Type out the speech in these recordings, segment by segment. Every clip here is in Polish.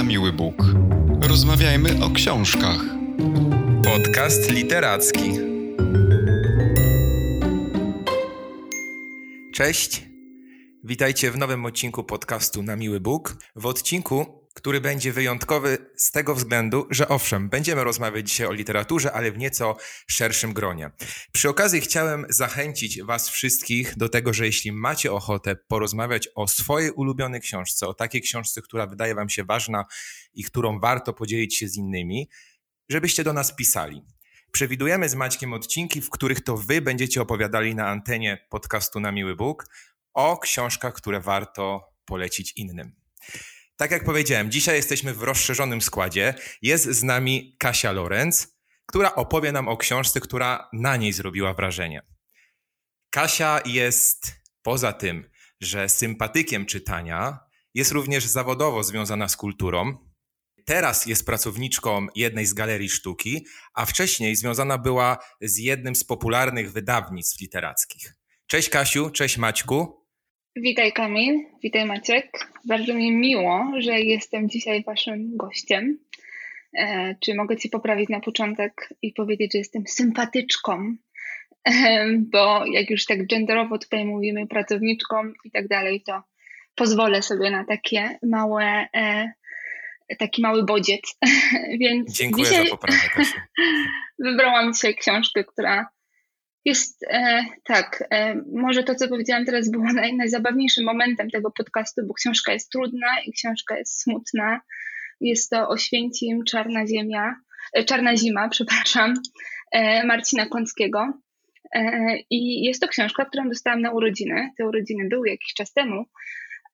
na miły Bóg. Rozmawiajmy o książkach. Podcast literacki. Cześć. Witajcie w nowym odcinku podcastu Na Miły Bóg. W odcinku, który będzie wyjątkowy z tego względu, że owszem, będziemy rozmawiać dzisiaj o literaturze, ale w nieco szerszym gronie. Przy okazji chciałem zachęcić Was wszystkich do tego, że jeśli macie ochotę porozmawiać o swojej ulubionej książce, o takiej książce, która wydaje Wam się ważna i którą warto podzielić się z innymi, żebyście do nas pisali. Przewidujemy z Maćkiem odcinki, w których to Wy będziecie opowiadali na antenie podcastu Na Miły Bóg o książkach, które warto polecić innym. Tak jak powiedziałem, dzisiaj jesteśmy w rozszerzonym składzie. Jest z nami Kasia Lorenz, która opowie nam o książce, która na niej zrobiła wrażenie. Kasia jest poza tym, że sympatykiem czytania, jest również zawodowo związana z kulturą. Teraz jest pracowniczką jednej z galerii sztuki, a wcześniej związana była z jednym z popularnych wydawnictw literackich. Cześć Kasiu, cześć Maćku. Witaj Kamil, witaj Maciek. Bardzo mi miło, że jestem dzisiaj waszym gościem. E, czy mogę ci poprawić na początek i powiedzieć, że jestem sympatyczką, e, bo jak już tak genderowo tutaj mówimy, pracowniczką i tak dalej, to pozwolę sobie na takie małe, e, taki mały bodziec. Więc Dziękuję dzisiaj za poprawę, Kasiu. wybrałam dzisiaj książkę, która jest e, tak, e, może to, co powiedziałam teraz, było naj, najzabawniejszym momentem tego podcastu, bo książka jest trudna i książka jest smutna. Jest to Oświęcim, Czarna Ziemia, e, Czarna Zima, przepraszam, e, Marcina Kąckiego. E, I jest to książka, którą dostałam na urodziny. Te urodziny były jakiś czas temu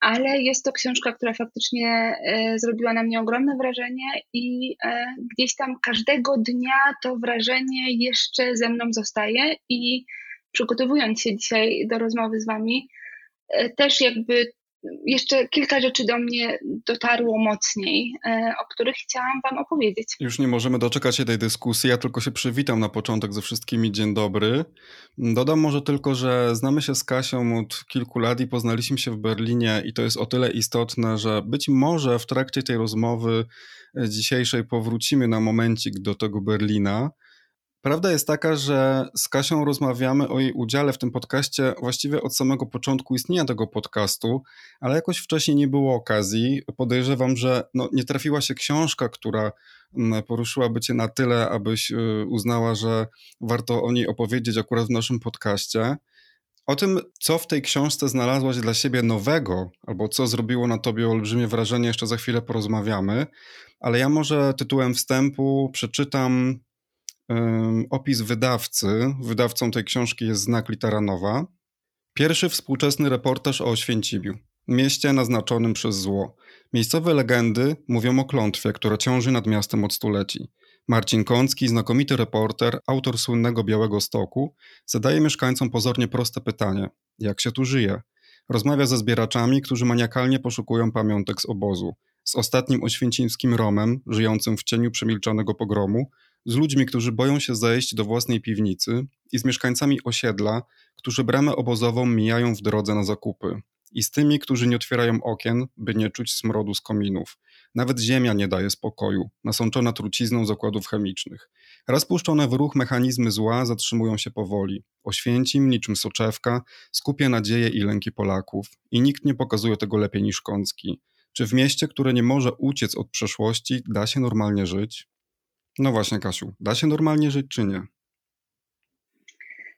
ale jest to książka, która faktycznie e, zrobiła na mnie ogromne wrażenie i e, gdzieś tam każdego dnia to wrażenie jeszcze ze mną zostaje i przygotowując się dzisiaj do rozmowy z Wami, e, też jakby jeszcze kilka rzeczy do mnie dotarło mocniej, e, o których chciałam Wam opowiedzieć. Już nie możemy doczekać się tej dyskusji. Ja tylko się przywitam na początek ze wszystkimi. Dzień dobry. Dodam może tylko, że znamy się z Kasią od kilku lat i poznaliśmy się w Berlinie, i to jest o tyle istotne, że być może w trakcie tej rozmowy dzisiejszej powrócimy na momencik do tego Berlina. Prawda jest taka, że z Kasią rozmawiamy o jej udziale w tym podcaście właściwie od samego początku istnienia tego podcastu, ale jakoś wcześniej nie było okazji. Podejrzewam, że no, nie trafiła się książka, która mm, poruszyłaby cię na tyle, abyś y, uznała, że warto o niej opowiedzieć akurat w naszym podcaście. O tym, co w tej książce znalazłaś dla siebie nowego, albo co zrobiło na tobie olbrzymie wrażenie, jeszcze za chwilę porozmawiamy, ale ja może tytułem wstępu przeczytam opis wydawcy. Wydawcą tej książki jest Znak Literanowa. Pierwszy współczesny reportaż o Oświęcimiu, mieście naznaczonym przez zło. Miejscowe legendy mówią o klątwie, która ciąży nad miastem od stuleci. Marcin Kącki, znakomity reporter, autor słynnego Białego Stoku, zadaje mieszkańcom pozornie proste pytanie: jak się tu żyje? Rozmawia ze zbieraczami, którzy maniakalnie poszukują pamiątek z obozu. Z ostatnim oświęcimskim Romem, żyjącym w cieniu przemilczonego pogromu, z ludźmi, którzy boją się zejść do własnej piwnicy i z mieszkańcami osiedla, którzy bramę obozową mijają w drodze na zakupy. I z tymi, którzy nie otwierają okien, by nie czuć smrodu z kominów. Nawet ziemia nie daje spokoju, nasączona trucizną zakładów chemicznych. Raz puszczone w ruch mechanizmy zła zatrzymują się powoli. Oświęcim, niczym soczewka, skupia nadzieje i lęki Polaków. I nikt nie pokazuje tego lepiej niż Kącki. Czy w mieście, które nie może uciec od przeszłości, da się normalnie żyć? No właśnie, Kasiu, da się normalnie żyć czy nie?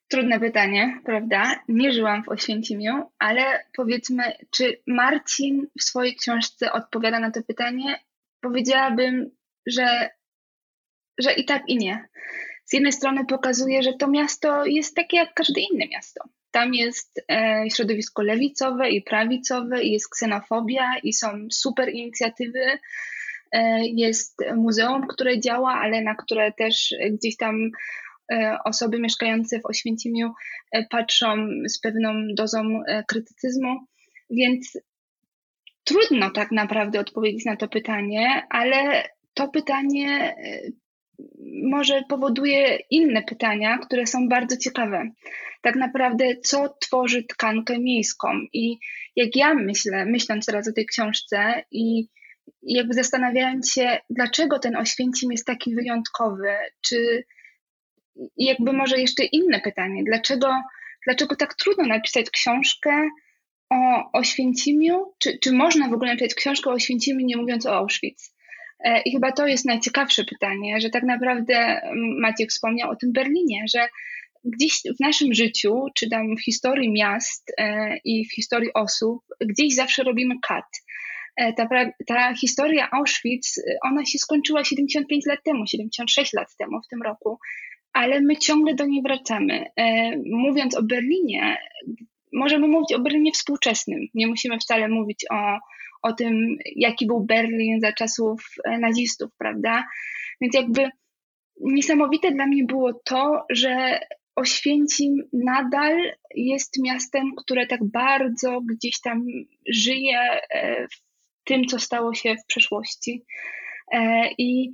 Trudne pytanie, prawda? Nie żyłam w Oświęcimiu, ale powiedzmy, czy Marcin w swojej książce odpowiada na to pytanie? Powiedziałabym, że, że i tak, i nie. Z jednej strony pokazuje, że to miasto jest takie jak każde inne miasto. Tam jest e, środowisko lewicowe i prawicowe, i jest ksenofobia, i są super inicjatywy jest muzeum, które działa, ale na które też gdzieś tam e, osoby mieszkające w Oświęcimiu e, patrzą z pewną dozą krytycyzmu, więc trudno tak naprawdę odpowiedzieć na to pytanie, ale to pytanie może powoduje inne pytania, które są bardzo ciekawe. Tak naprawdę, co tworzy tkankę miejską? I jak ja myślę, myśląc teraz o tej książce i jakby zastanawiając się, dlaczego ten Oświęcim jest taki wyjątkowy, czy jakby może jeszcze inne pytanie, dlaczego, dlaczego tak trudno napisać książkę o Oświęcimiu, czy, czy można w ogóle napisać książkę o Oświęcimiu nie mówiąc o Auschwitz? E, I chyba to jest najciekawsze pytanie, że tak naprawdę Maciek wspomniał o tym Berlinie, że gdzieś w naszym życiu, czy tam w historii miast e, i w historii osób, gdzieś zawsze robimy cut. E, ta, ta historia Auschwitz, ona się skończyła 75 lat temu, 76 lat temu w tym roku, ale my ciągle do niej wracamy. Mówiąc o Berlinie, możemy mówić o Berlinie współczesnym. Nie musimy wcale mówić o, o tym, jaki był Berlin za czasów e, nazistów, prawda? Więc jakby niesamowite dla mnie było to, że Oświęcim nadal jest miastem, które tak bardzo gdzieś tam żyje e, w tym, co stało się w przeszłości. E, I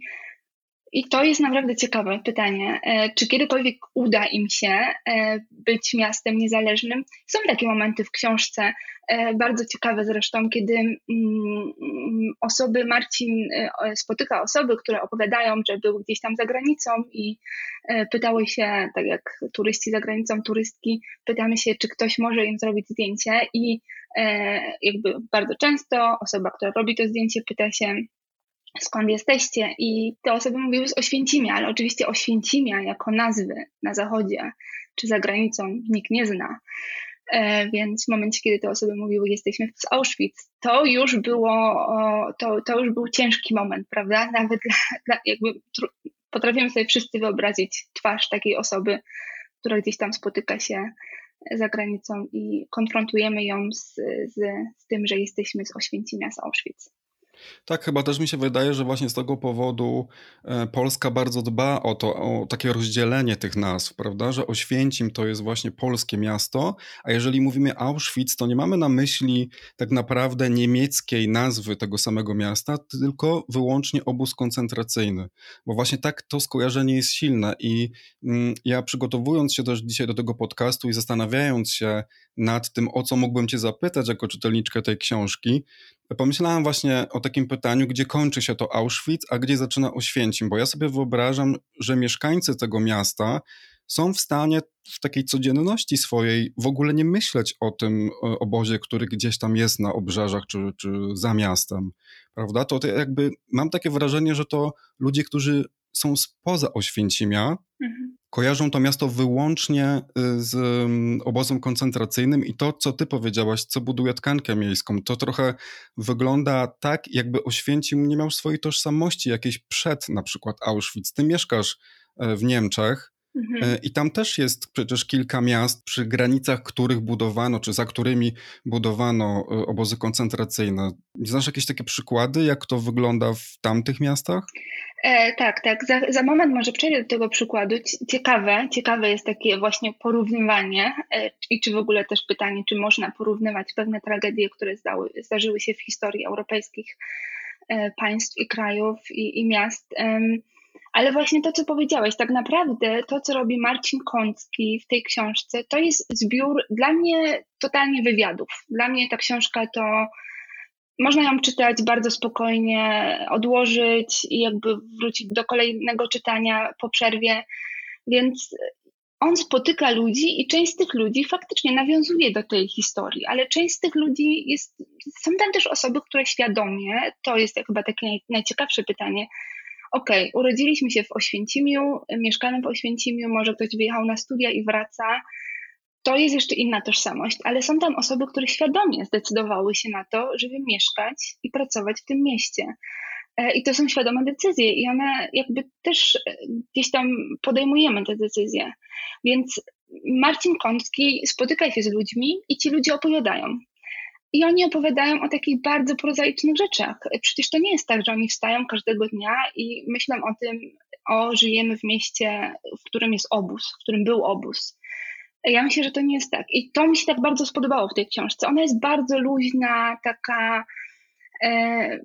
i to jest naprawdę ciekawe pytanie. E, czy kiedykolwiek uda im się e, być miastem niezależnym? Są takie momenty w książce, bardzo ciekawe zresztą, kiedy mm, osoby, Marcin spotyka osoby, które opowiadają, że były gdzieś tam za granicą i pytały się, tak jak turyści za granicą, turystki, pytamy się, czy ktoś może im zrobić zdjęcie i jakby bardzo często osoba, która robi to zdjęcie, pyta się, skąd jesteście i te osoby mówiły z Oświęcimia, ale oczywiście Oświęcimia jako nazwy na zachodzie czy za granicą nikt nie zna. E, więc w momencie, kiedy te osoby mówiły, jesteśmy z Auschwitz, to już było, to, to już był ciężki moment, prawda? Nawet dla, dla jakby potrafimy sobie wszyscy wyobrazić twarz takiej osoby, która gdzieś tam spotyka się za granicą i konfrontujemy ją z, z, z tym, że jesteśmy z Oświęcimia, z Auschwitz. Tak, chyba też mi się wydaje, że właśnie z tego powodu e, Polska bardzo dba o to, o takie rozdzielenie tych nazw, prawda? Że Oświęcim to jest właśnie polskie miasto, a jeżeli mówimy Auschwitz, to nie mamy na myśli tak naprawdę niemieckiej nazwy tego samego miasta, tylko wyłącznie obóz koncentracyjny. Bo właśnie tak to skojarzenie jest silne i mm, ja przygotowując się też dzisiaj do tego podcastu i zastanawiając się nad tym, o co mógłbym cię zapytać jako czytelniczkę tej książki, pomyślałem właśnie o takim pytaniu, gdzie kończy się to Auschwitz, a gdzie zaczyna Oświęcim, bo ja sobie wyobrażam, że mieszkańcy tego miasta są w stanie w takiej codzienności swojej w ogóle nie myśleć o tym obozie, który gdzieś tam jest na obrzeżach czy, czy za miastem, prawda? To, jakby mam takie wrażenie, że to ludzie, którzy są spoza Oświęcimia, mhm kojarzą to miasto wyłącznie y, z mm, obozem koncentracyjnym i to, co ty powiedziałaś, co buduje tkankę miejską, to trochę wygląda tak, jakby Oświęcim nie miał swojej tożsamości jakiejś przed na przykład Auschwitz. Ty mieszkasz e, w Niemczech, Mhm. E, I tam też jest przecież kilka miast, przy granicach których budowano, czy za którymi budowano e, obozy koncentracyjne. Znasz jakieś takie przykłady, jak to wygląda w tamtych miastach? E, tak, tak. Za, za moment może przejdę do tego przykładu. Ciekawe, ciekawe jest takie właśnie porównywanie e, i czy w ogóle też pytanie, czy można porównywać pewne tragedie, które zdały, zdarzyły się w historii europejskich e, państw i krajów i, i miast. Ale właśnie to, co powiedziałeś, tak naprawdę to, co robi Marcin Kącki w tej książce, to jest zbiór dla mnie totalnie wywiadów. Dla mnie ta książka to można ją czytać bardzo spokojnie, odłożyć i jakby wrócić do kolejnego czytania po przerwie. Więc on spotyka ludzi i część z tych ludzi faktycznie nawiązuje do tej historii, ale część z tych ludzi jest. Są tam też osoby, które świadomie, to jest chyba takie najciekawsze pytanie. Okej, okay, urodziliśmy się w Oświęcimiu, mieszkamy w Oświęcimiu, może ktoś wyjechał na studia i wraca to jest jeszcze inna tożsamość, ale są tam osoby, które świadomie zdecydowały się na to, żeby mieszkać i pracować w tym mieście. E, I to są świadome decyzje, i one jakby też e, gdzieś tam podejmujemy te decyzje. Więc Marcin Kącki spotyka się z ludźmi i ci ludzie opowiadają. I oni opowiadają o takich bardzo prozaicznych rzeczach. Przecież to nie jest tak, że oni wstają każdego dnia i myślą o tym, o żyjemy w mieście, w którym jest obóz, w którym był obóz. Ja myślę, że to nie jest tak. I to mi się tak bardzo spodobało w tej książce. Ona jest bardzo luźna, taka. E,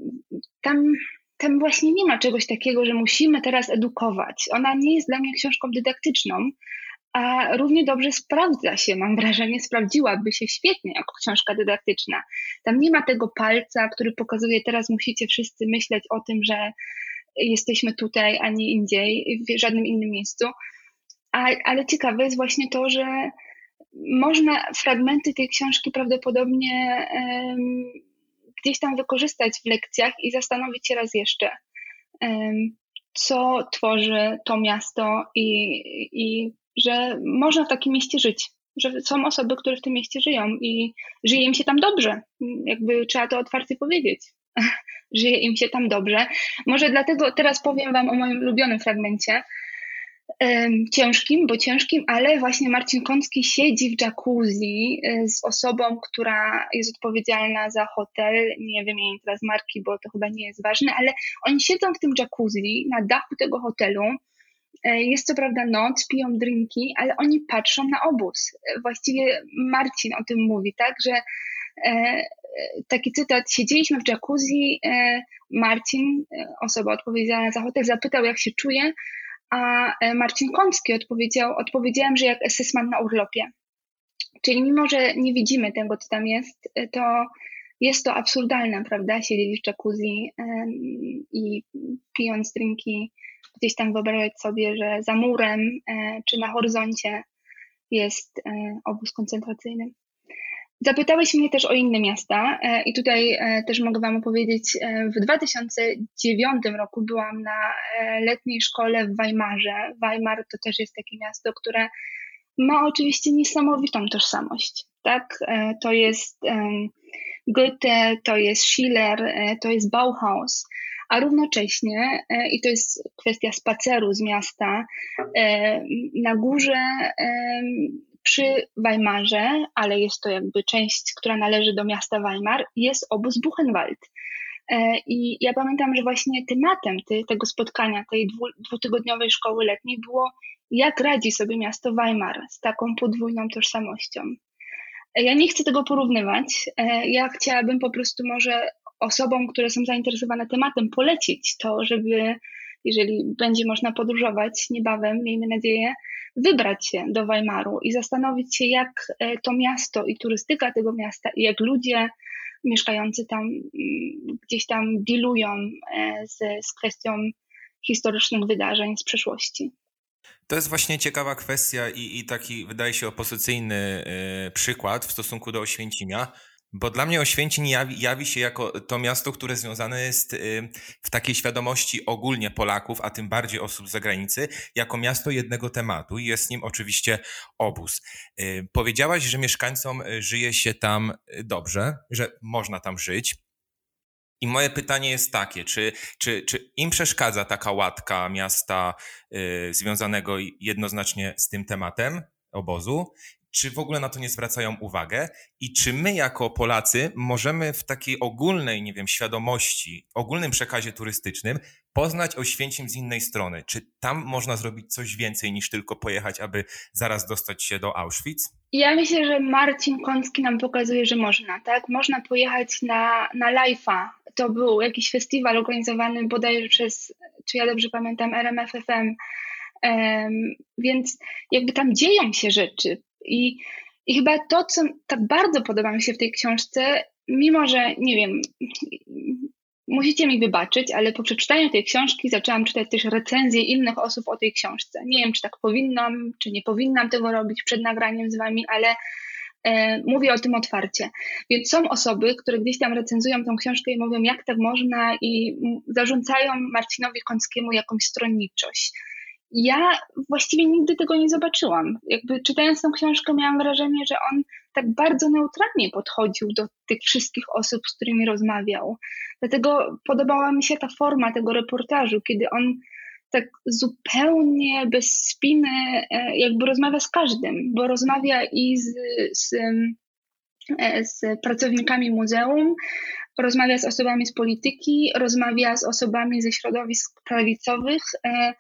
tam, tam właśnie nie ma czegoś takiego, że musimy teraz edukować. Ona nie jest dla mnie książką dydaktyczną, a równie dobrze sprawdza się, mam wrażenie, sprawdziłaby się świetnie jako książka dydaktyczna. Tam nie ma tego palca, który pokazuje, teraz musicie wszyscy myśleć o tym, że jesteśmy tutaj, a nie indziej, w żadnym innym miejscu. A, ale ciekawe jest właśnie to, że można fragmenty tej książki prawdopodobnie um, gdzieś tam wykorzystać w lekcjach i zastanowić się raz jeszcze, um, co tworzy to miasto i, i że można w takim mieście żyć, że są osoby, które w tym mieście żyją i żyje im się tam dobrze. Jakby trzeba to otwarcie powiedzieć. żyje im się tam dobrze. Może dlatego teraz powiem Wam o moim ulubionym fragmencie, ciężkim, bo ciężkim, ale właśnie Marcin Kącki siedzi w jacuzzi y, z osobą, która jest odpowiedzialna za hotel. Nie jej teraz marki, bo to chyba nie jest ważne, ale oni siedzą w tym jacuzzi na dachu tego hotelu. E, jest co prawda noc, piją drinki, ale oni patrzą na obóz. E, właściwie Marcin o tym mówi, tak, że e, taki cytat, siedzieliśmy w jacuzzi, Marcin, osoba odpowiedzialna za hotel, zapytał jak się czuje, a e, Marcin Kącki odpowiedział, odpowiedziałem, że jak esesman na urlopie. Czyli mimo, że nie widzimy tego, co tam jest, e, to jest to absurdalne, prawda? Siedzieć w jacuzzi i pijąc drinki, gdzieś tam wyobrażać sobie, że za murem e, czy na horyzoncie jest obóz koncentracyjny. Zapytałeś mnie też o inne miasta e, i tutaj e, też mogę Wam opowiedzieć. E, w 2009 roku byłam na letniej szkole w Weimarze. Weimar to też jest takie miasto, które ma oczywiście niesamowitą tożsamość. Tak? To jest Goethe, to jest Schiller, to jest Bauhaus, a równocześnie, i to jest kwestia spaceru z miasta, na górze przy Weimarze, ale jest to jakby część, która należy do miasta Weimar, jest obóz Buchenwald. E, I ja pamiętam, że właśnie tematem tego spotkania, tej dwutygodniowej szkoły letniej było, jak radzi sobie miasto Weimar z taką podwójną tożsamością. E, ja nie chcę tego porównywać. E, ja chciałabym po prostu może osobom, które są zainteresowane tematem, polecić to, żeby, jeżeli będzie można podróżować niebawem, miejmy nadzieję, wybrać się do Weimaru i zastanowić się, jak e, to miasto i turystyka tego miasta, i jak ludzie mieszkający tam mm, gdzieś tam dealują e, z, z kwestią historycznych wydarzeń z przeszłości. To jest właśnie ciekawa kwestia i, i taki, wydaje się, opozycyjny y, przykład w stosunku do Oświęcimia, bo dla mnie Oświęcim jawi, jawi, się jako to miasto, które związane jest y, w takiej świadomości ogólnie Polaków, a tym bardziej osób z zagranicy, jako miasto jednego tematu i jest nim oczywiście obóz. Y, powiedziałaś, że mieszkańcom y, żyje się tam dobrze, że można tam żyć. I moje pytanie jest takie, czy, czy, czy im przeszkadza taka łatka miasta związanego jednoznacznie z tym tematem obozu? Czy w ogóle na to nie zwracają uwagę i czy my jako Polacy możemy w takiej ogólnej, nie wiem, świadomości, ogólnym przekazie turystycznym poznać Oświęcim z innej strony? Czy tam można zrobić coś więcej niż tylko pojechać, aby zaraz dostać się do Auschwitz? Ja myślę, że Marcin Kącki nam pokazuje, że można, tak? Można pojechać na, na Life'a. To był jakiś festiwal organizowany bodajże przez, czy ja dobrze pamiętam, RMFFM. Um, więc jakby tam dzieją się rzeczy. I, I chyba to, co tak bardzo podoba mi się w tej książce, mimo że nie wiem, musicie mi wybaczyć, ale po przeczytaniu tej książki zaczęłam czytać też recenzje innych osób o tej książce. Nie wiem, czy tak powinnam, czy nie powinnam tego robić przed nagraniem z wami, ale e, mówię o tym otwarcie. Więc są osoby, które gdzieś tam recenzują tą książkę i mówią, jak tak można, i zarzucają Marcinowi Kąckiemu jakąś stronniczość ja właściwie nigdy tego nie zobaczyłam. Jakby czytając tę książkę miałam wrażenie, że on tak bardzo neutralnie podchodził do tych wszystkich osób, z którymi rozmawiał. Dlatego podobała mi się ta forma tego reportażu, kiedy on tak zupełnie bez spiny e, jakby rozmawia z każdym, bo rozmawia i z, z, e, z pracownikami muzeum, rozmawia z osobami z polityki, rozmawia z osobami ze środowisk prawicowych, e,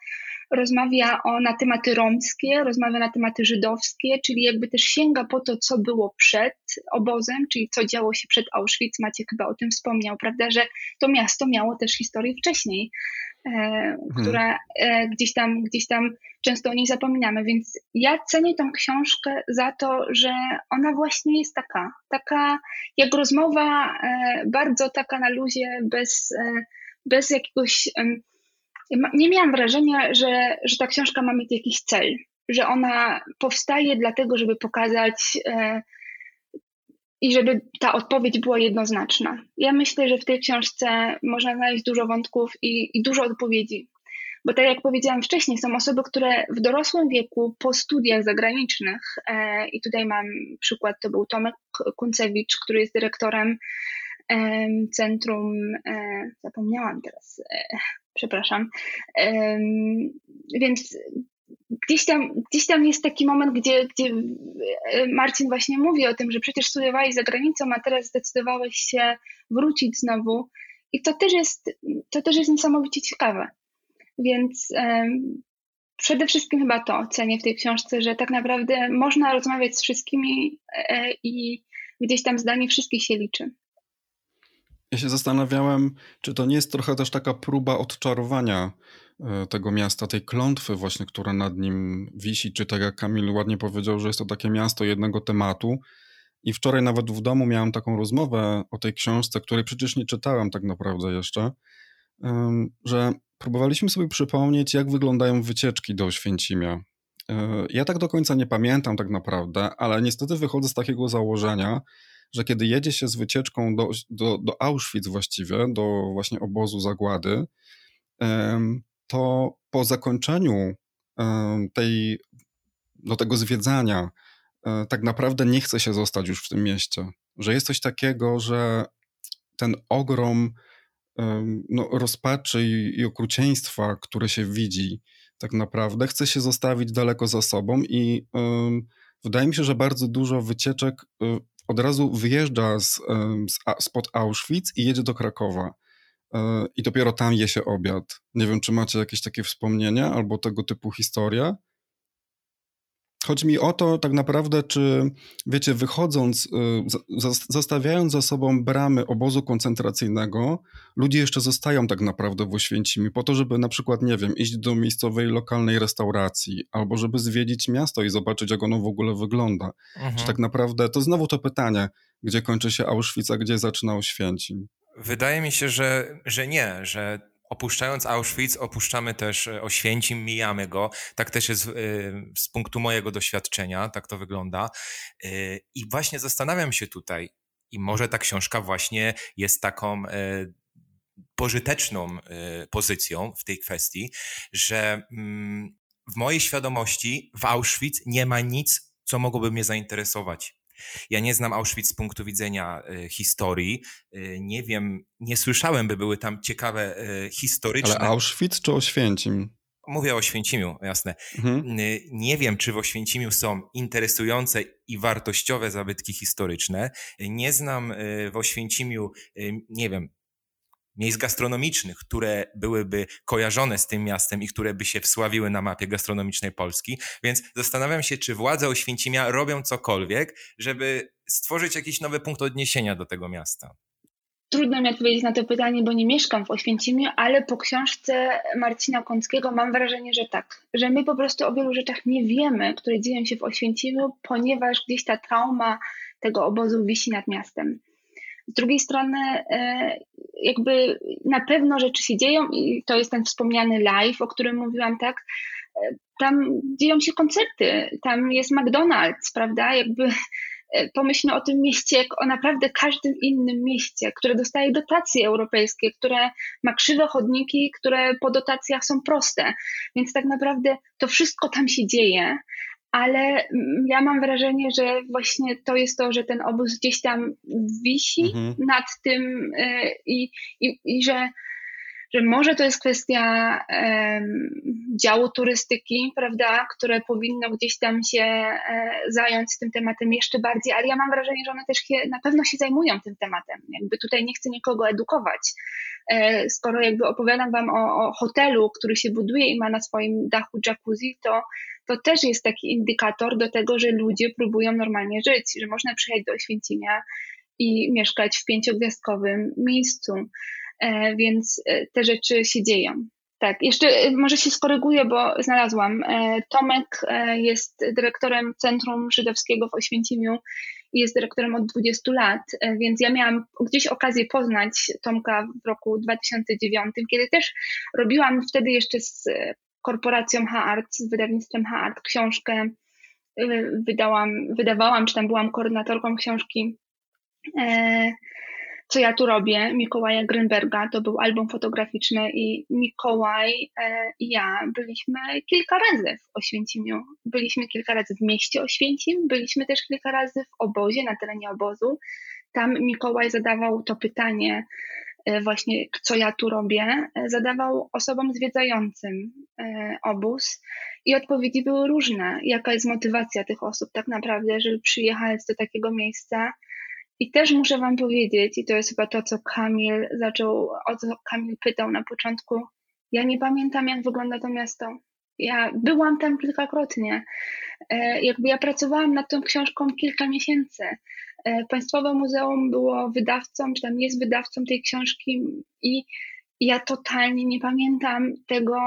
rozmawia o, na tematy romskie, rozmawia na tematy żydowskie, czyli jakby też sięga po to, co było przed obozem, czyli co działo się przed Auschwitz. Maciek chyba o tym wspomniał, prawda, że to miasto miało też historię wcześniej, e, hmm. która e, gdzieś tam, gdzieś tam często o niej zapominamy. Więc ja cenię tą książkę za to, że ona właśnie jest taka, taka jak rozmowa, e, bardzo taka na luzie, bez, e, bez jakiegoś nie miałam wrażenia, że, że ta książka ma mieć jakiś cel, że ona powstaje dlatego, żeby pokazać e, i żeby ta odpowiedź była jednoznaczna. Ja myślę, że w tej książce można znaleźć dużo wątków i, i dużo odpowiedzi. Bo tak jak powiedziałam wcześniej, są osoby, które w dorosłym wieku, po studiach zagranicznych, e, i tutaj mam przykład, to był Tomek Kuncewicz, który jest dyrektorem Centrum, e, zapomniałam teraz, e, przepraszam. Więc gdzieś tam, gdzieś tam jest taki moment, gdzie, gdzie e, Marcin właśnie mówi o tym, że przecież studiowałeś za granicą, a teraz zdecydowałeś się wrócić znowu. I to też jest, to też jest niesamowicie ciekawe. Więc przede wszystkim chyba to cenię w tej książce, że tak naprawdę można rozmawiać z wszystkimi e, i gdzieś tam zdanie wszystkich się liczy. Ja się zastanawiałem, czy to nie jest trochę też taka próba odczarowania e, tego miasta, tej klątwy właśnie, która nad nim wisi, czy tak jak Kamil ładnie powiedział, że jest to takie miasto jednego tematu. I wczoraj nawet w domu miałem taką rozmowę o tej książce, której przecież nie czytałem tak naprawdę jeszcze, że próbowaliśmy sobie przypomnieć, jak wyglądają wycieczki do Oświęcimia. E, ja tak do końca nie pamiętam tak naprawdę, ale niestety wychodzę z takiego założenia, że kiedy jedzie się z wycieczką do, do, do Auschwitz właściwie, do właśnie obozu zagłady, to po zakończeniu tej, do tego zwiedzania e, tak naprawdę nie chce się zostać już w tym mieście. Że jest coś takiego, że ten ogrom no, rozpaczy i, i okrucieństwa, które się widzi, tak naprawdę chce się zostawić daleko za sobą i wydaje mi się, że bardzo dużo wycieczek y, od razu wyjeżdża z, z, spod Auschwitz i jedzie do Krakowa. E, I dopiero tam je się obiad. Nie wiem, czy macie jakieś takie wspomnienia albo tego typu historie. Chodzi mi o to tak naprawdę, czy wiecie, wychodząc, y, zostawiając za sobą bramy obozu koncentracyjnego, ludzie jeszcze zostają tak naprawdę w Oświęcimiu po to, żeby na przykład, nie wiem, iść do miejscowej lokalnej restauracji albo żeby zwiedzić miasto i zobaczyć, jak ono w ogóle wygląda. Mhm. Czy tak naprawdę, to znowu to pytanie, gdzie kończy się Auschwitz, a gdzie zaczyna Oświęcim? Wydaje mi się, że, że nie, że Opuszczając Auschwitz, opuszczamy też e, Oświęcim, mijamy go. Tak też jest e, z punktu mojego doświadczenia, tak to wygląda. E, I właśnie zastanawiam się tutaj, i może ta książka właśnie jest taką pożyteczną pozycją w tej kwestii, że mm, w mojej świadomości w Auschwitz nie ma nic, co mogłoby mnie zainteresować. Ja nie znam Auschwitz z punktu widzenia y, historii. Y, nie wiem, nie słyszałem, by były tam ciekawe y, historyczne. Ale Auschwitz czy Oświęcim? Mówię o Oświęcimiu, jasne. Mhm. Nie wiem, czy w Oświęcimiu są interesujące i wartościowe zabytki historyczne. Nie znam w Oświęcimiu, nie wiem, miejsc gastronomicznych, które byłyby kojarzone z tym miastem i które by się wsławiły na mapie gastronomicznej Polski. Więc zastanawiam się, czy władze Oświęcimia robią cokolwiek, żeby stworzyć jakiś nowy punkt odniesienia do tego miasta. Trudno mi odpowiedzieć na to pytanie, bo nie mieszkam w Oświęcimiu, ale po książce Marcina Kąckiego mam wrażenie, że tak, że my po prostu o wielu rzeczach nie wiemy, które dzieją się w Oświęcimiu, ponieważ gdzieś ta trauma tego obozu wisi nad miastem. Z drugiej strony, e, jakby na pewno rzeczy się dzieją i to jest ten wspomniany live, o którym mówiłam, tak. E, tam dzieją się koncerty, tam jest McDonald's, prawda? Jakby e, pomyślmy o tym mieście, jak o naprawdę każdym innym mieście, które dostaje dotacje europejskie, które ma krzywe chodniki, które po dotacjach są proste. Więc tak naprawdę to wszystko tam się dzieje ale ja mam wrażenie, że właśnie to jest to, że ten obóz gdzieś tam wisi mhm. nad tym y, i, i, i że że może to jest kwestia um, działu turystyki, prawda, które powinno gdzieś tam się e, zająć tym tematem jeszcze bardziej, ale ja mam wrażenie, że one też się, na pewno się zajmują tym tematem. Jakby tutaj nie chcę nikogo edukować. E, skoro jakby opowiadam Wam o, o hotelu, który się buduje i ma na swoim dachu jacuzzi, to to też jest taki indikator do tego, że ludzie próbują normalnie żyć, że można przyjechać do Oświęcimia i mieszkać w pięciogwiazdkowym miejscu. E, więc e, te rzeczy się dzieją. Tak, jeszcze e, może się skoryguję, bo znalazłam. Tomek jest dyrektorem Centrum Żydowskiego w Oświęcimiu i jest dyrektorem od 20 lat, więc ja miałam gdzieś okazję poznać Tomka w roku 2009, kiedy też robiłam wtedy jeszcze z korporacją Haart, z wydawnictwem Haart książkę. Wydałam, wydawałam, czy tam byłam koordynatorką książki co ja tu robię, Mikołaja Grünberga, to był album fotograficzny i Mikołaj e, i ja byliśmy kilka razy w Oświęcimiu. Byliśmy kilka razy w mieście Oświęcim, byliśmy też kilka razy w obozie, na terenie obozu. Tam Mikołaj zadawał to pytanie, e, właśnie co ja tu robię, e, zadawał osobom zwiedzającym obóz i odpowiedzi były różne. Jaka jest motywacja tych osób tak naprawdę, żeby przyjechać do takiego miejsca, i też muszę Wam powiedzieć, i to jest chyba to, co Kamil zaczął, o co Kamil pytał na początku. Ja nie pamiętam, jak wygląda to miasto. Ja byłam tam kilkakrotnie. E, jakby ja pracowałam nad tą książką kilka miesięcy. E, Państwowe Muzeum było wydawcą, czy tam jest wydawcą tej książki i ja totalnie nie pamiętam tego.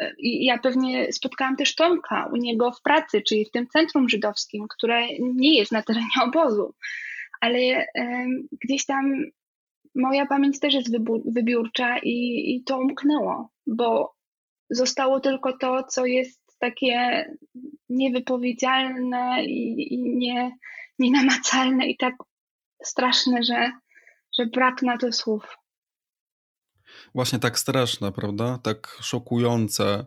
E, ja pewnie spotkałam też Tomka u niego w pracy, czyli w tym centrum żydowskim, które nie jest na terenie obozu ale gdzieś tam moja pamięć też jest wybiórcza i, i to umknęło, bo zostało tylko to, co jest takie niewypowiedzialne i, i nie, nienamacalne i tak straszne, że, że brak na to słów. Właśnie tak straszne, prawda? Tak szokujące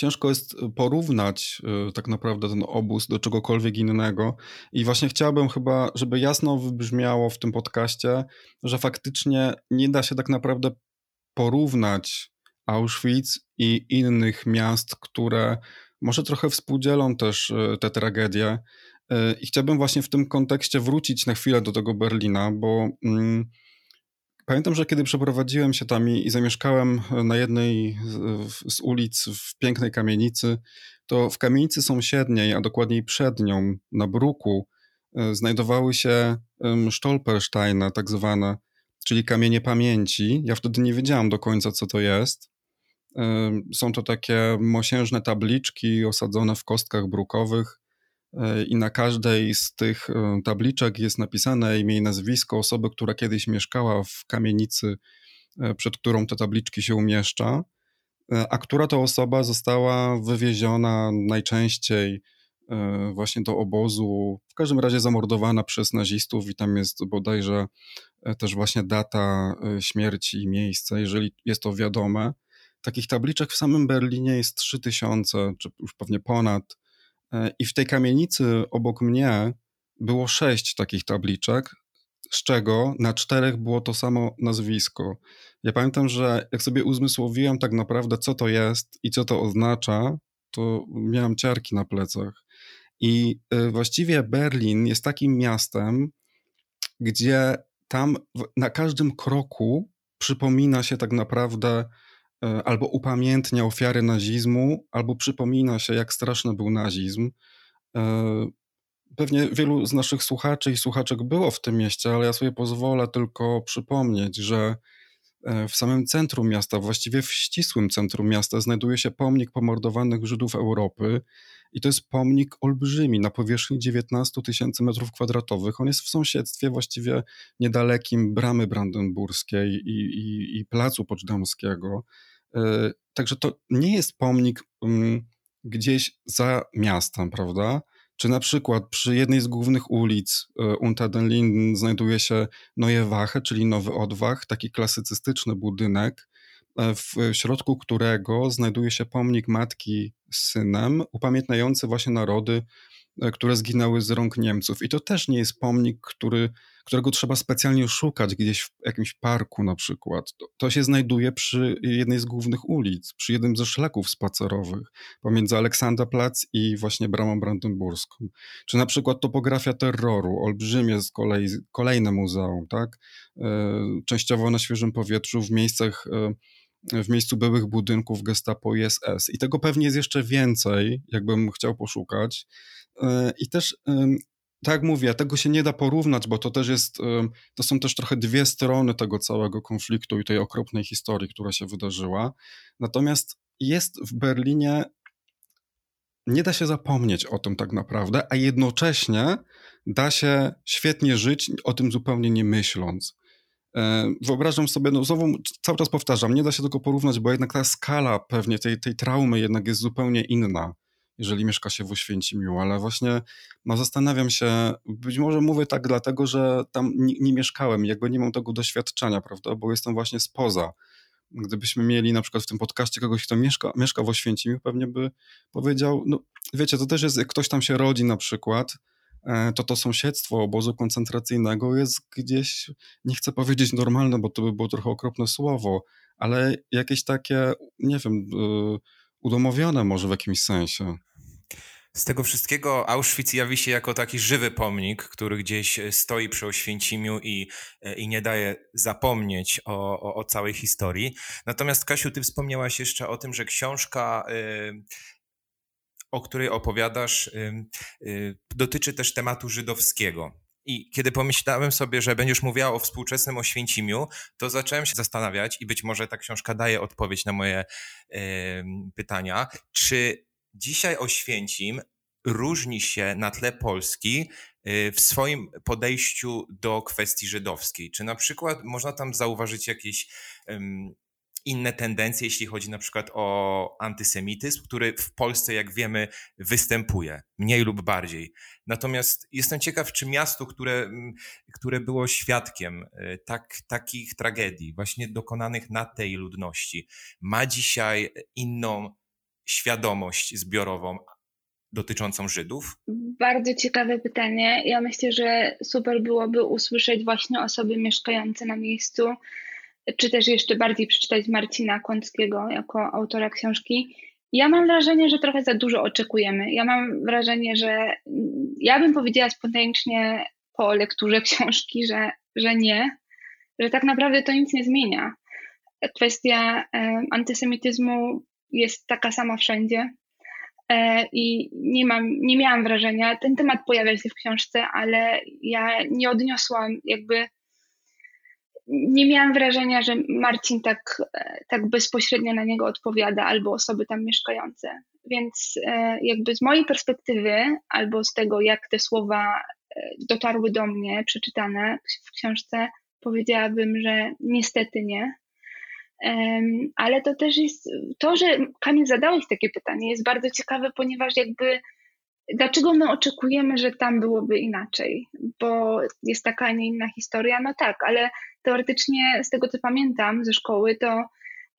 ciężko jest porównać y, tak naprawdę ten obóz do czegokolwiek innego. I właśnie chciałbym chyba, żeby jasno wybrzmiało w tym podcaście, że faktycznie nie da się tak naprawdę porównać Auschwitz i innych miast, które może trochę współdzielą też y, te tragedie. I chciałbym właśnie w tym kontekście wrócić na chwilę do tego Berlina, bo. Mm, Pamiętam, że kiedy przeprowadziłem się tam i, zamieszkałem na jednej z, z ulic w pięknej kamienicy, to w kamienicy sąsiedniej, a dokładniej przed nią, na bruku, e, znajdowały się Stolpersteine, tak zwane, czyli kamienie pamięci. Ja wtedy nie wiedziałam do końca, co to jest. Są to takie mosiężne tabliczki osadzone w kostkach brukowych, E, i na każdej z tych e, tabliczek jest napisane imię i nazwisko osoby, która kiedyś mieszkała w kamienicy, e, przed którą te tabliczki się umieszcza, a która to osoba została wywieziona najczęściej właśnie do obozu, w każdym razie zamordowana przez nazistów i tam jest bodajże też właśnie data śmierci i miejsce, jeżeli jest to wiadome. Takich tabliczek w samym Berlinie jest 3000, czy już pewnie ponad. E, I w tej kamienicy obok mnie było sześć takich tabliczek, z czego na czterech było to samo nazwisko. Ja pamiętam, że jak sobie uzmysłowiłem tak naprawdę, co to jest i co to oznacza, to miałem ciarki na plecach. I e, właściwie Berlin jest takim miastem, gdzie tam na każdym kroku przypomina się tak naprawdę albo upamiętnia ofiary nazizmu, albo przypomina się, jak straszny był nazizm. E, pewnie wielu z naszych słuchaczy i słuchaczek było w tym mieście, ale ja sobie pozwolę tylko przypomnieć, że e, w samym centrum miasta, właściwie w ścisłym centrum miasta, znajduje się pomnik pomordowanych Żydów Europy. I to jest pomnik olbrzymi, na powierzchni 19 tysięcy metrów kwadratowych. On jest w sąsiedztwie właściwie niedalekim Bramy Brandenburskiej i, i, i Placu Poczdamskiego. E, także to nie jest pomnik mm, gdzieś za miastem, prawda? Czy na przykład przy jednej z głównych ulic e, Unter den Linden znajduje się Neue Wache, czyli Nowy Odwach, taki klasycystyczny budynek, e, w środku którego znajduje się pomnik matki z synem, upamiętniający właśnie narody które zginęły z rąk Niemców. I to też nie jest pomnik, który którego trzeba specjalnie szukać gdzieś w jakimś parku na przykład. To, to się znajduje przy jednej z głównych ulic, przy jednym ze szlaków spacerowych pomiędzy Aleksandraplatz i właśnie Bramą Brandenburską. Czy na przykład topografia terroru, olbrzymie z kolei, kolejne muzeum, tak? E, częściowo na świeżym powietrzu w miejscach e, w miejscu byłych budynków Gestapo i SS. I tego pewnie jest jeszcze więcej, jakbym chciał poszukać. E, I też tak mówię, tego się nie da porównać, bo to też jest, to są też trochę dwie strony tego całego konfliktu i tej okropnej historii, która się wydarzyła. Natomiast jest w Berlinie, nie da się zapomnieć o tym tak naprawdę, a jednocześnie da się świetnie żyć, o tym zupełnie nie myśląc. E, wyobrażam sobie, no znowu cały czas powtarzam, nie da się tego porównać, bo jednak ta skala pewnie tej, tej traumy jednak jest zupełnie inna jeżeli mieszka się w Oświęcimiu, ale właśnie no, zastanawiam się, być może mówię tak dlatego, że tam nie, nie mieszkałem, jakby nie mam tego doświadczenia, prawda, bo jestem właśnie spoza. Gdybyśmy mieli na przykład w tym podcaście kogoś, kto mieszka, mieszka w Oświęcimiu, pewnie by powiedział, no wiecie, to też jest, jak ktoś tam się rodzi na przykład, to to sąsiedztwo obozu koncentracyjnego jest gdzieś, nie chcę powiedzieć normalne, bo to by było trochę okropne słowo, ale jakieś takie, nie wiem, e, udomowione może w jakimś sensie. Z tego wszystkiego Auschwitz jawi się jako taki żywy pomnik, który gdzieś e, stoi przy Oświęcimiu i, e, i nie daje zapomnieć o, o, o całej historii. Natomiast Kasiu, ty wspomniałaś jeszcze o tym, że książka o której opowiadasz, dotyczy też tematu żydowskiego. I kiedy pomyślałem sobie, że będziesz mówiła o współczesnym Oświęcimiu, to zacząłem się zastanawiać i być może ta książka daje odpowiedź na moje pytania, czy dzisiaj Oświęcim różni się na tle Polski y, w swoim podejściu do kwestii żydowskiej? Czy na przykład można tam zauważyć jakieś inne tendencje, jeśli chodzi na przykład o antysemityzm, który w Polsce, jak wiemy, występuje, mniej lub bardziej. Natomiast jestem ciekaw, czy miasto, które, które było świadkiem y, tak, takich tragedii, właśnie dokonanych na tej ludności, ma dzisiaj inną świadomość zbiorową dotyczącą Żydów? Bardzo ciekawe pytanie. Ja myślę, że super byłoby usłyszeć właśnie osoby mieszkające na miejscu, czy też jeszcze bardziej przeczytać Marcina Kąckiego jako autora książki. Ja mam wrażenie, że trochę za dużo oczekujemy. Ja mam wrażenie, że ja bym powiedziała spontanicznie po lekturze książki, że, że nie, że tak naprawdę to nic nie zmienia. Kwestia antysemityzmu jest taka sama wszędzie. E, I nie, mam, nie miałam wrażenia, ten temat pojawia się w książce, ale ja nie odniosłam jakby, nie miałam wrażenia, że Marcin tak, e, tak bezpośrednio na niego odpowiada, albo osoby tam mieszkające. Więc e, jakby z mojej perspektywy, albo z tego, jak te słowa dotarły do mnie, przeczytane w książce, powiedziałabym, że niestety nie. Ale to też jest, to, że Kamil zadałeś takie pytanie jest bardzo ciekawe, ponieważ jakby dlaczego my oczekujemy, że tam byłoby inaczej, bo jest taka, a nie inna historia, no tak, ale teoretycznie z tego co pamiętam ze szkoły, to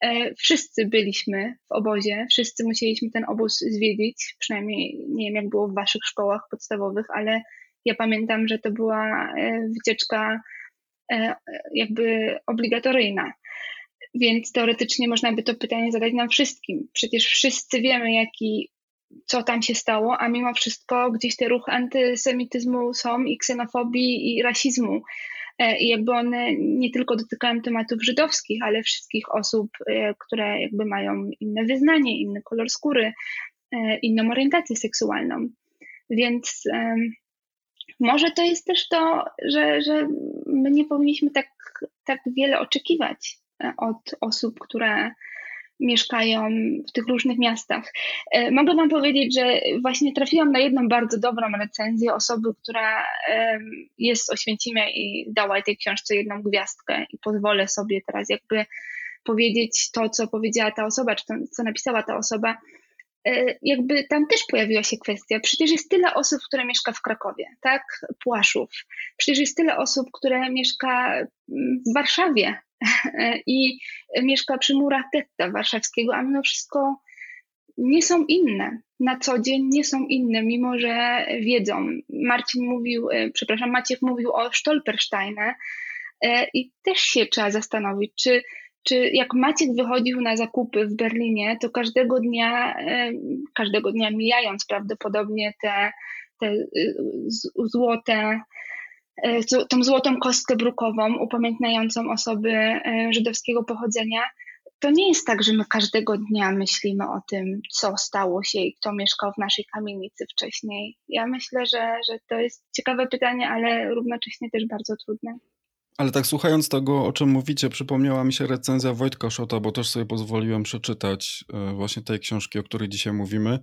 e, wszyscy byliśmy w obozie, wszyscy musieliśmy ten obóz zwiedzić, przynajmniej nie wiem jak było w waszych szkołach podstawowych, ale ja pamiętam, że to była e, wycieczka e, jakby obligatoryjna. Więc teoretycznie można by to pytanie zadać nam wszystkim. Przecież wszyscy wiemy, jaki, co tam się stało, a mimo wszystko gdzieś te ruchy antysemityzmu są i ksenofobii i rasizmu. E, I jakby one nie tylko dotykają tematów żydowskich, ale wszystkich osób, e, które jakby mają inne wyznanie, inny kolor skóry, e, inną orientację seksualną. Więc może to jest też to, że, że my nie powinniśmy tak, tak wiele oczekiwać od osób, które mieszkają w tych różnych miastach. E, mogę Wam powiedzieć, że właśnie trafiłam na jedną bardzo dobrą recenzję osoby, która jest z Oświęcimia i dała tej książce jedną gwiazdkę i pozwolę sobie teraz jakby powiedzieć to, co powiedziała ta osoba, czy to, co napisała ta osoba. E, jakby tam też pojawiła się kwestia, przecież jest tyle osób, które mieszka w Krakowie, tak? Płaszów. Przecież jest tyle osób, które mieszka w Warszawie, i mieszka przy murach getta warszawskiego, a mimo wszystko nie są inne. Na co dzień nie są inne, mimo że wiedzą. Marcin mówił, przepraszam, Maciek mówił o Stolpersteinie i też się trzeba zastanowić, czy czy jak Maciek wychodził na zakupy w Berlinie, to każdego dnia, każdego dnia mijając prawdopodobnie te, te złote, e, tą złotą kostkę brukową upamiętniającą osoby e, żydowskiego pochodzenia, to nie jest tak, że my każdego dnia myślimy o tym, co stało się i kto mieszkał w naszej kamienicy wcześniej. Ja myślę, że, że to jest ciekawe pytanie, ale równocześnie też bardzo trudne. Ale tak słuchając tego, o czym mówicie, przypomniała mi się recenzja Wojtka Szota, bo też sobie pozwoliłem przeczytać e, właśnie tej książki, o której dzisiaj mówimy.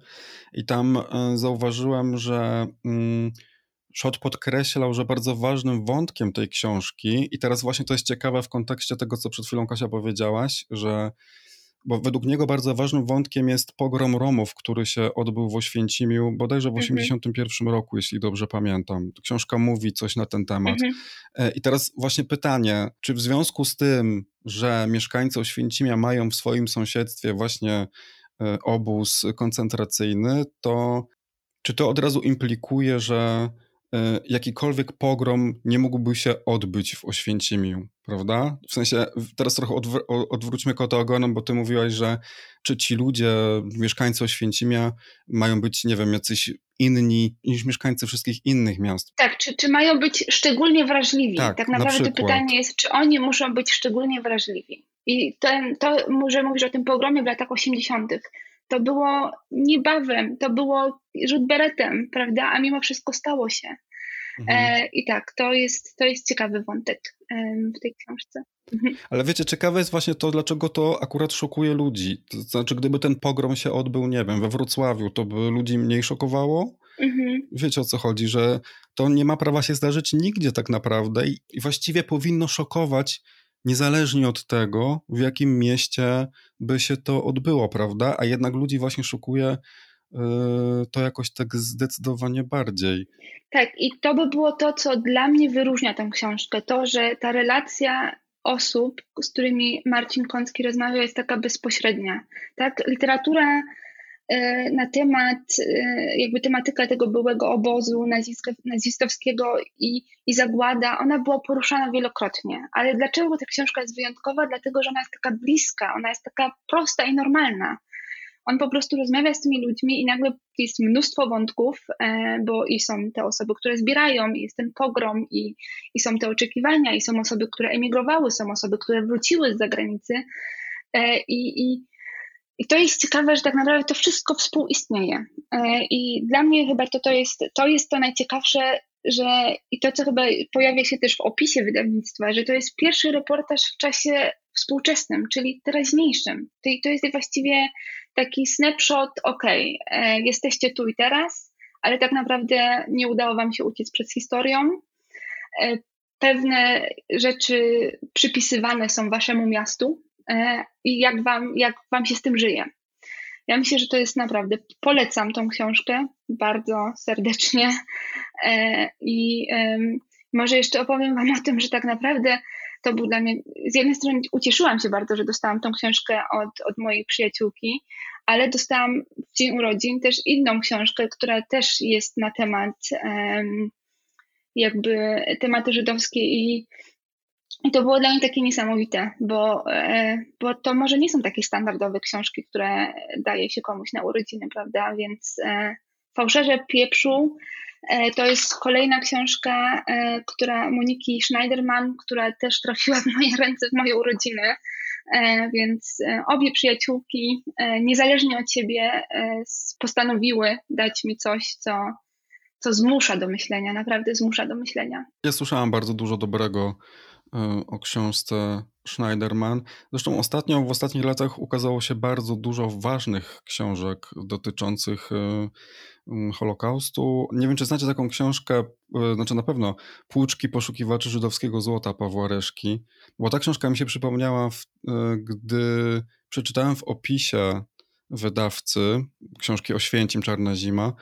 I tam e, zauważyłem, że mm, Szot podkreślał, że bardzo ważnym wątkiem tej książki, i teraz właśnie to jest ciekawe w kontekście tego, co przed chwilą Kasia powiedziałaś, że bo według niego bardzo ważnym wątkiem jest pogrom Romów, który się odbył w Oświęcimiu bodajże w 1981 mhm. roku, jeśli dobrze pamiętam. Książka mówi coś na ten temat. Mhm. E, I teraz właśnie pytanie, czy w związku z tym, że mieszkańcy Oświęcimia mają w swoim sąsiedztwie właśnie e, obóz koncentracyjny, to czy to od razu implikuje, że jakikolwiek pogrom nie mógłby się odbyć w Oświęcimiu, prawda? W sensie, teraz trochę odwr odwróćmy kota ogonem, bo ty mówiłaś, że czy ci ludzie, mieszkańcy Oświęcimia mają być, nie wiem, jacyś inni niż mieszkańcy wszystkich innych miast. Tak, czy, czy mają być szczególnie wrażliwi? Tak, tak naprawdę na pytanie jest, czy oni muszą być szczególnie wrażliwi? I ten, to, że mówisz o tym pogromie w latach 80., to było niebawem, to było rzut beretem, prawda? A mimo wszystko stało się. Mhm. E, I tak, to jest, to jest ciekawy wątek w tej książce. Mhm. Ale wiecie, ciekawe jest właśnie to, dlaczego to akurat szokuje ludzi. To znaczy, gdyby ten pogrom się odbył, nie wiem, we Wrocławiu, to by ludzi mniej szokowało? Mhm. Wiecie o co chodzi, że to nie ma prawa się zdarzyć nigdzie tak naprawdę i właściwie powinno szokować niezależnie od tego, w jakim mieście by się to odbyło, prawda? A jednak ludzi właśnie szokuje yy, to jakoś tak zdecydowanie bardziej. Tak, i to by było to, co dla mnie wyróżnia tę książkę. To, że ta relacja osób, z którymi Marcin Kącki rozmawiał, jest taka bezpośrednia. Tak? Literatura na temat, e, jakby tematyka tego byłego obozu nazistowskiego i, i zagłada, ona była poruszana wielokrotnie. Ale dlaczego ta książka jest wyjątkowa? Dlatego, że ona jest taka bliska, ona jest taka prosta i normalna. On po prostu rozmawia z tymi ludźmi i nagle jest mnóstwo wątków, e, bo i są te osoby, które zbierają, i jest ten pogrom, i, i są te oczekiwania, i są osoby, które emigrowały, są osoby, które wróciły z zagranicy. I, i i to jest ciekawe, że tak naprawdę to wszystko współistnieje. E, I dla mnie chyba to, to, jest, to jest to najciekawsze, że i to, co chyba pojawia się też w opisie wydawnictwa, że to jest pierwszy reportaż w czasie współczesnym, czyli teraźniejszym. To jest właściwie taki snapshot, ok, e, jesteście tu i teraz, ale tak naprawdę nie udało wam się uciec przed historią. E, pewne rzeczy przypisywane są waszemu miastu, i jak wam, jak wam się z tym żyje. Ja myślę, że to jest naprawdę, polecam tą książkę bardzo serdecznie e, i może jeszcze opowiem wam o tym, że tak naprawdę to był dla mnie, z jednej strony ucieszyłam się bardzo, że dostałam tą książkę od, od mojej przyjaciółki, ale dostałam w dzień urodzin też inną książkę, która też jest na temat jakby tematy żydowskie i i to było dla mnie takie niesamowite, bo, e, bo to może nie są takie standardowe książki, które daje się komuś na urodziny, prawda? Więc e, Fałszerze Pieprzu e, to jest kolejna książka, która Moniki Schneiderman, która też trafiła w moje ręce w moje urodziny. Więc obie przyjaciółki, niezależnie od siebie, postanowiły dać mi coś, co, co zmusza do myślenia, naprawdę zmusza do myślenia. Ja słyszałam bardzo dużo dobrego o książce Schneiderman. Zresztą ostatnio, w ostatnich latach ukazało się bardzo dużo ważnych książek dotyczących e, Holokaustu. Nie wiem, czy znacie taką książkę, e, znaczy na pewno Płuczki poszukiwaczy żydowskiego złota Pawła Reszki, bo ta książka mi się przypomniała, gdy przeczytałem w opisie wydawcy książki Oświęcim Czarna Zima,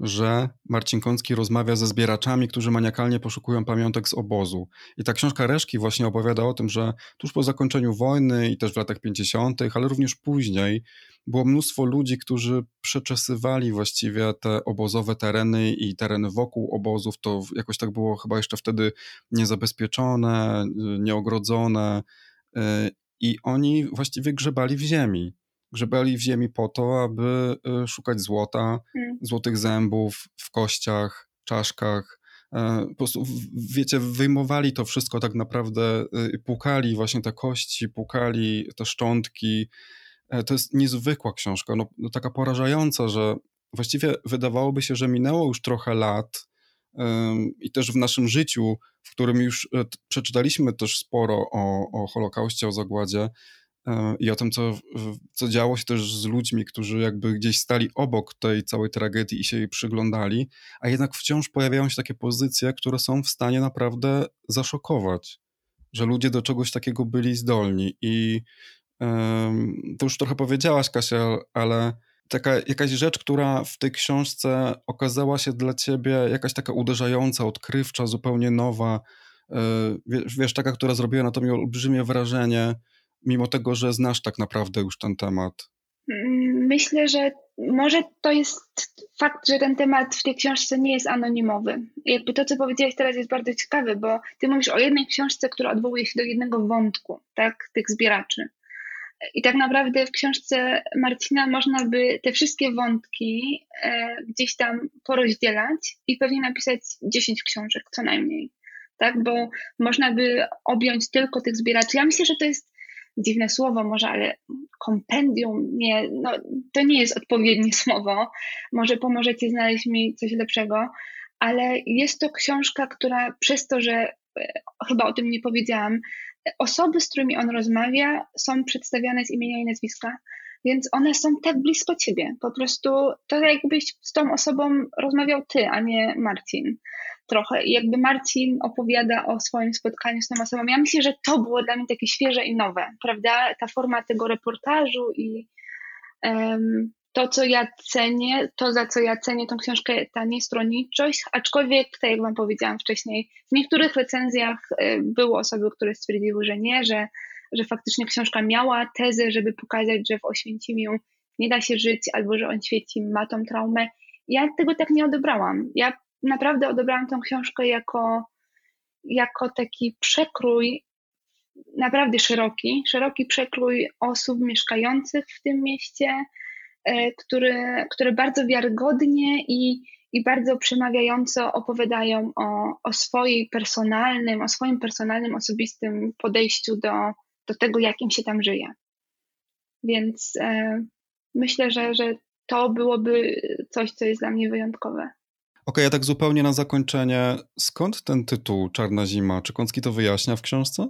że Marcin Kącki rozmawia ze zbieraczami, którzy maniakalnie poszukują pamiątek z obozu. I ta książka Reszki właśnie opowiada o tym, że tuż po zakończeniu wojny i też w latach 50., ale również później, było mnóstwo ludzi, którzy przeczesywali właściwie te obozowe tereny i tereny wokół obozów. To jakoś tak było chyba jeszcze wtedy niezabezpieczone, nieogrodzone. Y, I oni właściwie grzebali w ziemi grzebali w ziemi po to, aby y, szukać złota, hmm. złotych zębów w kościach, czaszkach. E, po prostu, wiecie, wyjmowali to wszystko tak naprawdę, y, pukali właśnie te kości, pukali te szczątki. E, to jest niezwykła książka, no, no, taka porażająca, że właściwie wydawałoby się, że minęło już trochę lat i też w naszym życiu, w którym już e, przeczytaliśmy też sporo o, o Holokauście, o zagładzie, i o tym, co, co działo się też z ludźmi, którzy jakby gdzieś stali obok tej całej tragedii i się jej przyglądali, a jednak wciąż pojawiają się takie pozycje, które są w stanie naprawdę zaszokować, że ludzie do czegoś takiego byli zdolni. I um, to już trochę powiedziałaś, Kasia, ale taka jakaś rzecz, która w tej książce okazała się dla ciebie jakaś taka uderzająca, odkrywcza, zupełnie nowa, e, wiesz, taka, która zrobiła na tobie olbrzymie wrażenie, mimo tego, że znasz tak naprawdę już ten temat? Mm, myślę, że może to jest fakt, że ten temat w tej książce nie jest anonimowy. Jakby to, co powiedziałeś teraz jest bardzo ciekawe, bo ty mówisz o jednej książce, która odwołuje się do jednego wątku, tak, tych zbieraczy. I tak naprawdę w książce Marcina można by te wszystkie wątki e, gdzieś tam porozdzielać i pewnie napisać 10 książek co najmniej. Tak, bo można by objąć tylko tych zbieraczy. Ja myślę, że to jest dziwne słowo może, ale kompendium, nie, no, to nie jest odpowiednie słowo. Może pomożecie znaleźć mi coś lepszego, ale jest to książka, która przez to, że e, chyba o tym nie powiedziałam, osoby, z którymi on rozmawia, są przedstawiane z imienia i nazwiska, więc one są tak blisko ciebie. Po prostu to jakbyś z tą osobą rozmawiał ty, a nie Marcin trochę. Jakby Marcin opowiada o swoim spotkaniu z tą osobą. Ja myślę, że to było dla mnie takie świeże i nowe, prawda? Ta forma tego reportażu i um, to, co ja cenię, to za co ja cenię tą książkę, ta niestronniczość, aczkolwiek, tak jak Wam powiedziałam wcześniej, w niektórych recenzjach e, były osoby, które stwierdziły, że nie, że, że faktycznie książka miała tezę, żeby pokazać, że w Oświęcimiu nie da się żyć, albo że on świeci ma tą traumę. Ja tego tak nie odebrałam. Ja naprawdę odebrałam tą książkę jako, jako taki przekrój naprawdę szeroki, szeroki przekrój osób mieszkających w tym mieście, e, które, które bardzo wiarygodnie i, i bardzo przemawiająco opowiadają o, o swoim personalnym, o swoim personalnym, osobistym podejściu do, do tego, jak im się tam żyje. Więc e, myślę, że, że to byłoby coś, co jest dla mnie wyjątkowe. Okej, okay, a tak zupełnie na zakończenie, skąd ten tytuł Czarna Zima? Czy Kącki to wyjaśnia w książce?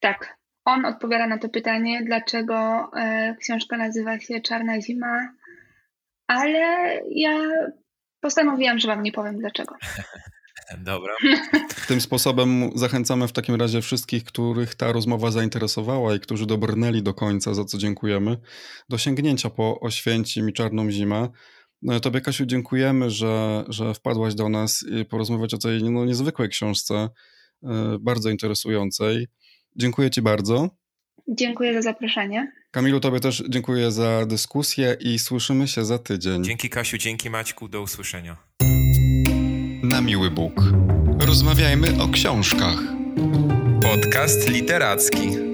Tak, on odpowiada na to pytanie, dlaczego e, książka nazywa się Czarna Zima, ale ja postanowiłam, że wam nie powiem dlaczego. Dobra. Tym sposobem zachęcamy w takim razie wszystkich, których ta rozmowa zainteresowała i którzy dobrnęli do końca, za co dziękujemy, do sięgnięcia po Oświęcim i Czarną Zimę. No, tobie, Kasiu, dziękujemy, że, że wpadłaś do nas i porozmawiać o tej no, niezwykłej książce, e, bardzo interesującej. Dziękuję Ci bardzo. Dziękuję za zaproszenie. Kamilu, Tobie też dziękuję za dyskusję i słyszymy się za tydzień. Dzięki Kasiu, dzięki Maćku, do usłyszenia. Na miły Bóg. Rozmawiajmy o książkach. Podcast literacki.